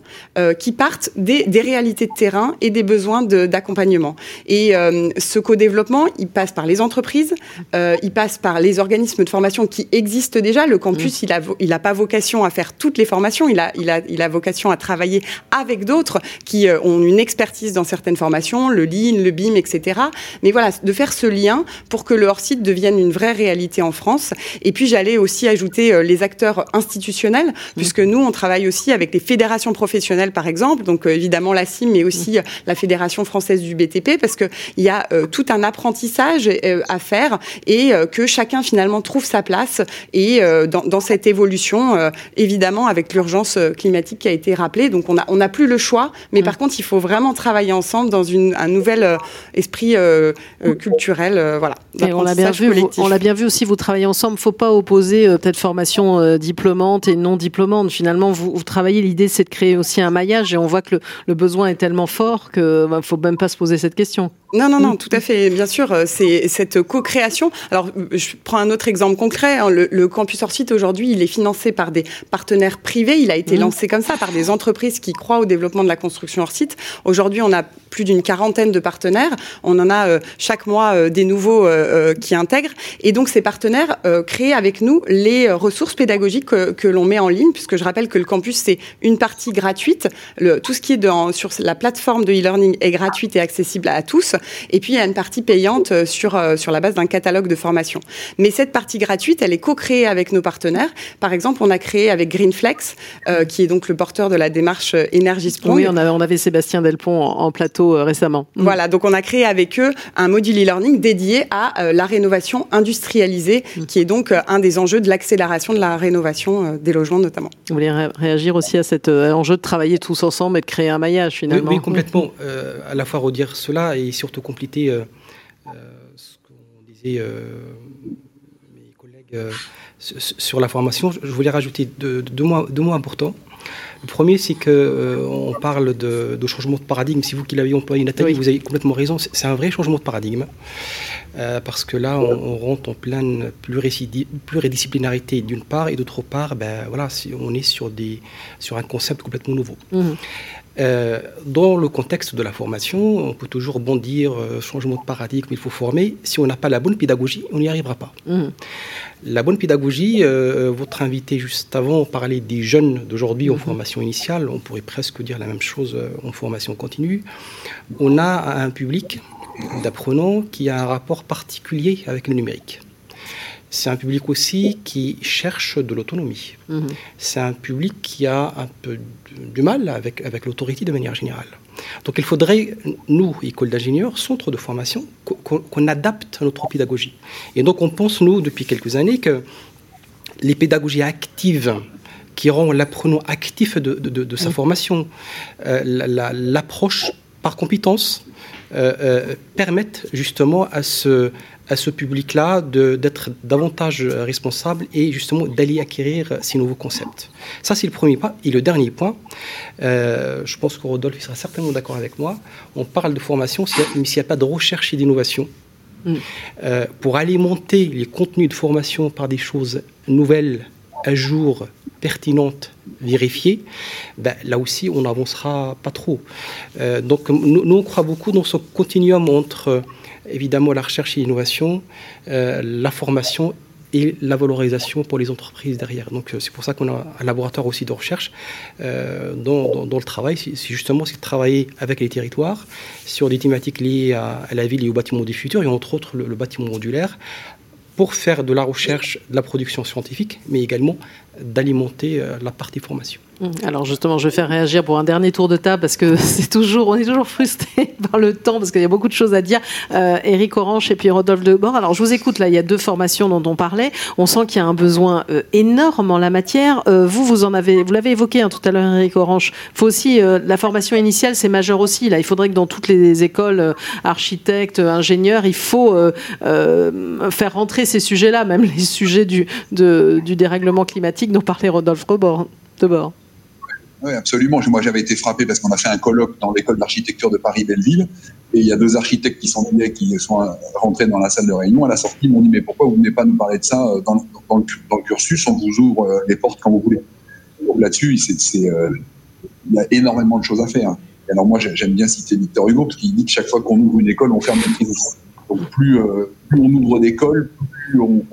qui partent des, des, réalités de terrain et des besoins d'accompagnement. Et euh, ce co-développement, il passe par les entreprises, euh, il passe par les organismes de formation qui existent déjà. Le campus, mmh. il a, il a pas vocation à faire toutes les formations, il a, il a, il a vocation à travailler avec d'autres qui euh, ont une expertise dans certaines formations, le Lean, le BIM, etc. Mais voilà, de faire ce lien pour que le hors-site devienne une vraie réalité en France. Et puis j'allais aussi ajouter euh, les acteurs institutionnels, mmh. puisque nous, on travaille aussi avec les fédérations professionnelles, par exemple, donc euh, évidemment la CIM, mais aussi la Fédération française du BTP, parce qu'il y a euh, tout un apprentissage à faire et que chacun finalement trouve sa place et dans, dans, cette évolution, évidemment avec l'urgence climatique qui a été rappelée. Donc on n'a on a plus le choix, mais par contre il faut vraiment travailler ensemble dans une, un nouvel esprit culturel. voilà. Et on l'a bien vu. Vous, on l'a bien vu aussi. Vous travaillez ensemble. Faut pas opposer peut-être formation diplômante et non diplômante. Finalement, vous, vous travaillez l'idée, c'est de créer aussi un maillage et on voit que le, le besoin est tellement fort qu'il ne bah, faut même pas se poser cette question. Non, non, non, tout à fait. Bien sûr, euh, c'est cette co-création. Alors, je prends un autre exemple concret. Hein. Le, le campus hors site aujourd'hui, il est financé par des partenaires privés. Il a été mmh. lancé comme ça par des entreprises qui croient au développement de la construction hors site. Aujourd'hui, on a plus d'une quarantaine de partenaires. On en a euh, chaque mois euh, des nouveaux euh, qui intègrent. Et donc, ces partenaires créent avec nous les ressources pédagogiques que, que l'on met en ligne, puisque je rappelle que le campus, c'est une partie gratuite. Le, tout ce qui est dans, sur la plateforme de e-learning est gratuite et accessible à tous. Et puis, il y a une partie payante sur, sur la base d'un catalogue de formation. Mais cette partie gratuite, elle est co-créée avec nos partenaires. Par exemple, on a créé avec Greenflex, qui est donc le porteur de la démarche Énergie Oui, on avait, on avait Sébastien Delpont en, plateau récemment. Mm. Voilà, donc on a créé avec eux un module e-learning dédié à la rénovation industrialisée, mm. qui est donc un des enjeux de l'accélération de la rénovation des logements notamment. Vous voulez réagir aussi à cet enjeu de travailler tous ensemble et de créer un maillage finalement Oui, complètement. Euh, à la fois redire cela et surtout compléter euh, euh, ce qu'on disait mes collègues sur la formation. Je voulais rajouter deux, mots, deux mots importants. Le premier, c'est que on parle de, changement de paradigme. Si vous qui l'avez employé, Nathalie, vous avez complètement raison. C'est un vrai changement de paradigme. parce que là, on, rentre en pleine pluridisciplinarité d'une part, et d'autre part, ben, voilà, on est sur, des, sur un concept complètement nouveau. Mmh. Euh, dans le contexte de la formation, on peut toujours bondir, euh, changement de paradigme, il faut former. Si on n'a pas la bonne pédagogie, on n'y arrivera pas. Mmh. La bonne pédagogie, euh, votre invité juste avant parlait des jeunes d'aujourd'hui en mmh. formation initiale, on pourrait presque dire la même chose en formation continue. On a un public d'apprenants qui a un rapport particulier avec le numérique c'est un public aussi qui cherche de l'autonomie. Mhm. C'est un public qui a un peu du mal avec, avec l'autorité de manière générale. Donc il faudrait, nous, école d'ingénieurs, centre de formation, qu'on adapte notre pédagogie. Et donc on pense, nous, depuis quelques années, que les pédagogies actives qui rendent l'apprenant actif de, de, sa formation, euh, l'approche par compétence, euh, euh, permettent justement à ce, à ce public-là d'être davantage responsable et justement d'aller acquérir ces nouveaux concepts. Ça, c'est le premier point. Et le dernier point, euh, je pense que Rodolphe sera certainement d'accord avec moi, on parle de formation, mais s'il n'y a pas de recherche et d'innovation, mm. euh, pour alimenter les contenus de formation par des choses nouvelles, à jour, pertinentes, vérifiées, ben, là aussi, on n'avancera pas trop. Euh, donc, nous, nous, on croit beaucoup dans ce continuum entre évidemment la recherche et l'innovation, euh, la formation et la valorisation pour les entreprises derrière. Donc euh, c'est pour ça qu'on a un laboratoire aussi de recherche euh, dont, le travail, c'est justement c'est de travailler avec les territoires sur des thématiques liées à, la ville et au bâtiment du futur, et entre autres le bâtiment modulaire, pour faire de la recherche, de la production scientifique, mais également d'alimenter la partie formation. Mmh. Alors justement, je vais faire réagir pour un dernier tour de table parce que c'est toujours, on est toujours frustré par le temps parce qu'il y a beaucoup de choses à dire. Euh, Eric Orange et puis Rodolphe Debord. Alors je vous écoute là, il y a deux formations dont on parlait. On sent qu'il y a un besoin euh, énorme en la matière. Euh, vous, vous en avez, vous l'avez évoqué hein, tout à l'heure, Eric Orange. Faut aussi euh, la formation initiale, c'est majeur aussi. Là, il faudrait que dans toutes les écoles, euh, architectes, ingénieurs, il faut faire rentrer ces sujets-là, même les sujets du dérèglement climatique dont parlait Rodolphe Debord. Oui, absolument. Moi, j'avais été frappé parce qu'on a fait un colloque dans l'école d'architecture de Paris-Belleville. Et il y a deux architectes qui sont venus, qui sont rentrés dans la salle de réunion. À la sortie, ils m'ont dit, mais pourquoi vous venez pas nous parler de ça euh, dans, le, cursus? On vous ouvre euh, les portes quand vous voulez. Là-dessus, euh, il y a énormément de choses à faire. Et alors moi, j'aime bien citer Victor Hugo, parce qu'il dit que chaque fois qu'on ouvre une école, on ferme une prison. Donc plus, on ouvre d'écoles, plus on,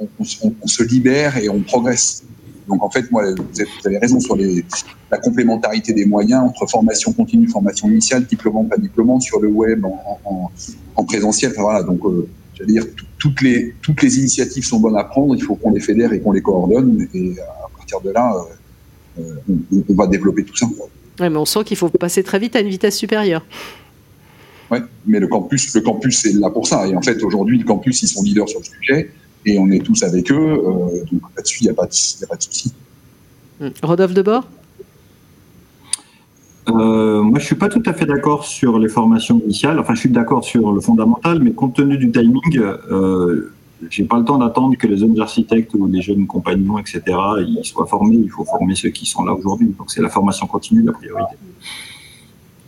se libère et on progresse. Donc en fait, moi, vous avez raison sur les, la complémentarité des moyens entre formation continue, formation initiale, diplômant, pas diplômant, sur le web, en, en, présentiel. Enfin, voilà, donc euh, j'allais dire toutes les toutes les initiatives sont bonnes à prendre. Il faut qu'on les fédère et qu'on les coordonne. Et à partir de là, euh, euh, on, va développer tout ça. Ouais, mais on sent qu'il faut passer très vite à une vitesse supérieure. Oui, mais le campus, le campus, c'est là pour ça. Et en fait, aujourd'hui, le campus, ils sont leaders sur le sujet et on est tous avec eux. Euh, donc là-dessus, il n'y a, pas de, souci. Hmm. Rodolphe Debord? Euh, moi, je suis pas tout à fait d'accord sur les formations initiales. Enfin, je suis d'accord sur le fondamental, mais compte tenu du timing, euh, j'ai pas le temps d'attendre que les jeunes architectes ou les jeunes compagnons, etc., ils soient formés. Il faut former ceux qui sont là aujourd'hui. Donc, c'est la formation continue la priorité.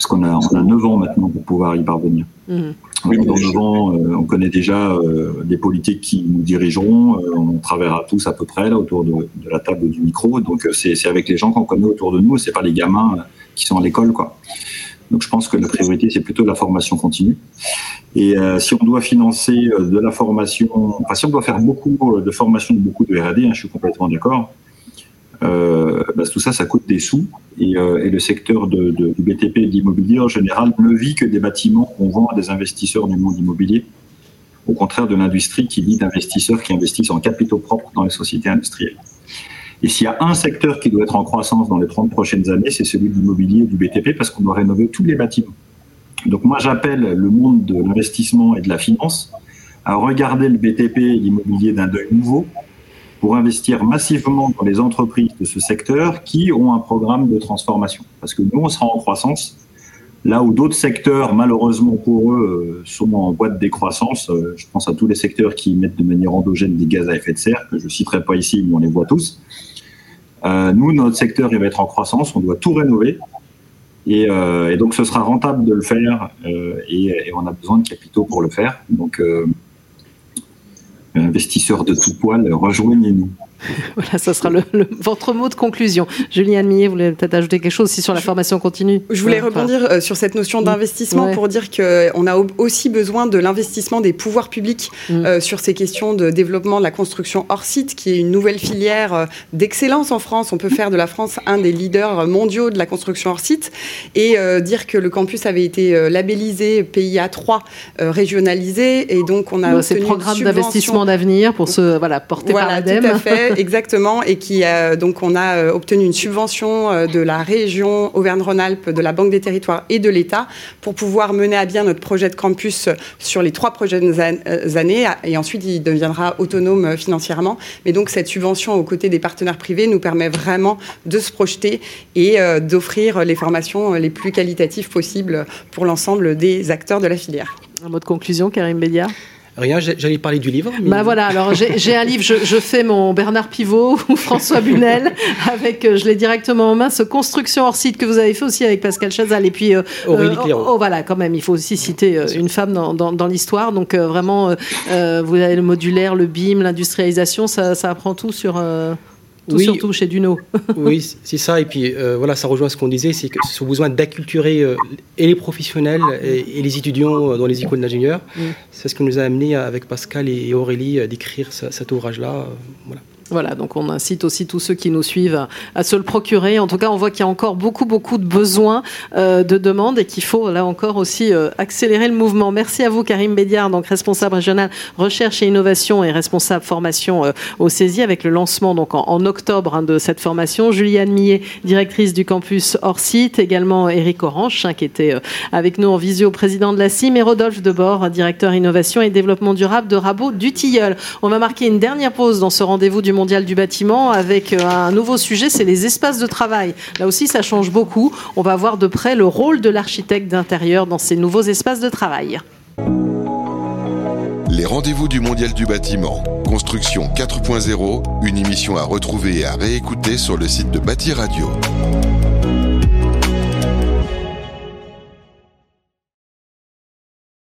Parce qu'on a, on a 9 ans maintenant pour pouvoir y parvenir. Hmm. Euh, on connaît déjà euh, des politiques qui nous dirigeront. Euh, on travaillera tous à peu près là autour de, la table du micro. Donc c'est avec les gens qu'on connaît autour de nous. C'est pas les gamins qui sont à l'école, quoi. Donc je pense que la priorité c'est plutôt la formation continue. Et si on doit financer de la formation, enfin si on doit faire beaucoup de formation, beaucoup de R&D, hein, je suis complètement d'accord. Euh, bah, tout ça, ça coûte des sous. Et, euh, le secteur de, du BTP et de l'immobilier, en général, ne vit que des bâtiments qu'on vend à des investisseurs du monde immobilier, au contraire de l'industrie qui vit d'investisseurs qui investissent en capitaux propres dans les sociétés industrielles. Et s'il y a un secteur qui doit être en croissance dans les 30 prochaines années, c'est celui de l'immobilier et du BTP, parce qu'on doit rénover tous les bâtiments. Donc moi, j'appelle le monde de l'investissement et de la finance à regarder le BTP et l'immobilier d'un œil nouveau pour investir massivement dans les entreprises de ce secteur qui ont un programme de transformation. Parce que nous, on sera en croissance, là où d'autres secteurs, malheureusement pour eux, euh, sont en voie de décroissance. Euh, je pense à tous les secteurs qui émettent de manière endogène des gaz à effet de serre, que je ne citerai pas ici, mais on les voit tous. Euh, nous, notre secteur, il va être en croissance, on doit tout rénover. Et, donc, ce sera rentable de le faire et, et, on a besoin de capitaux pour le faire. Donc, investisseurs de tout poil, rejoignez-nous. Voilà, ça sera le, le, votre mot de conclusion. Julien Millet, vous voulez peut-être ajouter quelque chose aussi sur la formation continue Je voulais ouais, rebondir enfin. sur cette notion d'investissement ouais. pour dire qu'on a aussi besoin de l'investissement des pouvoirs publics mm. euh, sur ces questions de développement de la construction hors site, qui est une nouvelle filière euh, d'excellence en France. On peut faire de la France un des leaders mondiaux de la construction hors site et euh, dire que le campus avait été labellisé PIA 3 régionalisé et donc on a ouais, obtenu programme d'investissement d'avenir pour se voilà porter voilà, par l'ADEME. Tout à fait, exactement, et qui euh, donc on a euh, obtenu une subvention euh, de la région Auvergne-Rhône-Alpes, de la Banque des Territoires et de l'État pour pouvoir mener à bien notre projet de campus sur les trois prochaines années, et ensuite il deviendra autonome financièrement. Mais donc cette subvention aux côtés des partenaires privés nous permet vraiment de se projeter et d'offrir les formations les plus qualitatives possibles pour l'ensemble des acteurs de la filière. Un mot de conclusion, Karim Bédia? Rien, j'allais parler du livre. Mais... Bah voilà, alors j'ai un livre, je, je, fais mon Bernard Pivot ou François Bunel, avec, je l'ai directement en main, ce Construction hors site que vous avez fait aussi avec Pascal Chazal. Et puis, euh, Aurélie Cléron. Oh, oh, voilà, quand même, il faut aussi citer euh, une femme dans, dans, dans l'histoire. Donc euh, vraiment, vous avez le modulaire, le BIM, l'industrialisation, ça, ça, apprend tout sur... Tout oui, surtout chez Duno. oui, c'est ça. Et puis euh, voilà, ça rejoint ce qu'on disait, c'est que ce besoin d'acculturer euh, et les professionnels et, et les étudiants euh, dans les écoles d'ingénieurs. Mm. C'est ce qui nous a amené avec Pascal et Aurélie d'écrire cet ouvrage-là. voilà. Voilà, donc on incite aussi tous ceux qui nous suivent à se le procurer. En tout cas, on voit qu'il y a encore beaucoup, beaucoup de besoins, euh, de demandes et qu'il faut là encore aussi euh, accélérer le mouvement. Merci à vous, Karim Bédiard, donc responsable régional recherche et innovation et responsable formation euh, au CESI avec le lancement donc en, octobre hein, de cette formation. Juliane Millet, directrice du campus hors site, également Eric Orange, hein, qui était avec nous en visio, président de la CIM, et Rodolphe Debord, directeur innovation et développement durable de Rabot du Tilleul. On va marquer une dernière pause dans ce rendez-vous du mondial du bâtiment avec euh, un nouveau sujet, c'est les espaces de travail. Là aussi, ça change beaucoup. On va voir de près le rôle de l'architecte d'intérieur dans ces nouveaux espaces de travail. Les rendez-vous du mondial du bâtiment. Construction 4.0, une émission à retrouver et à réécouter sur le site de Bâti Radio.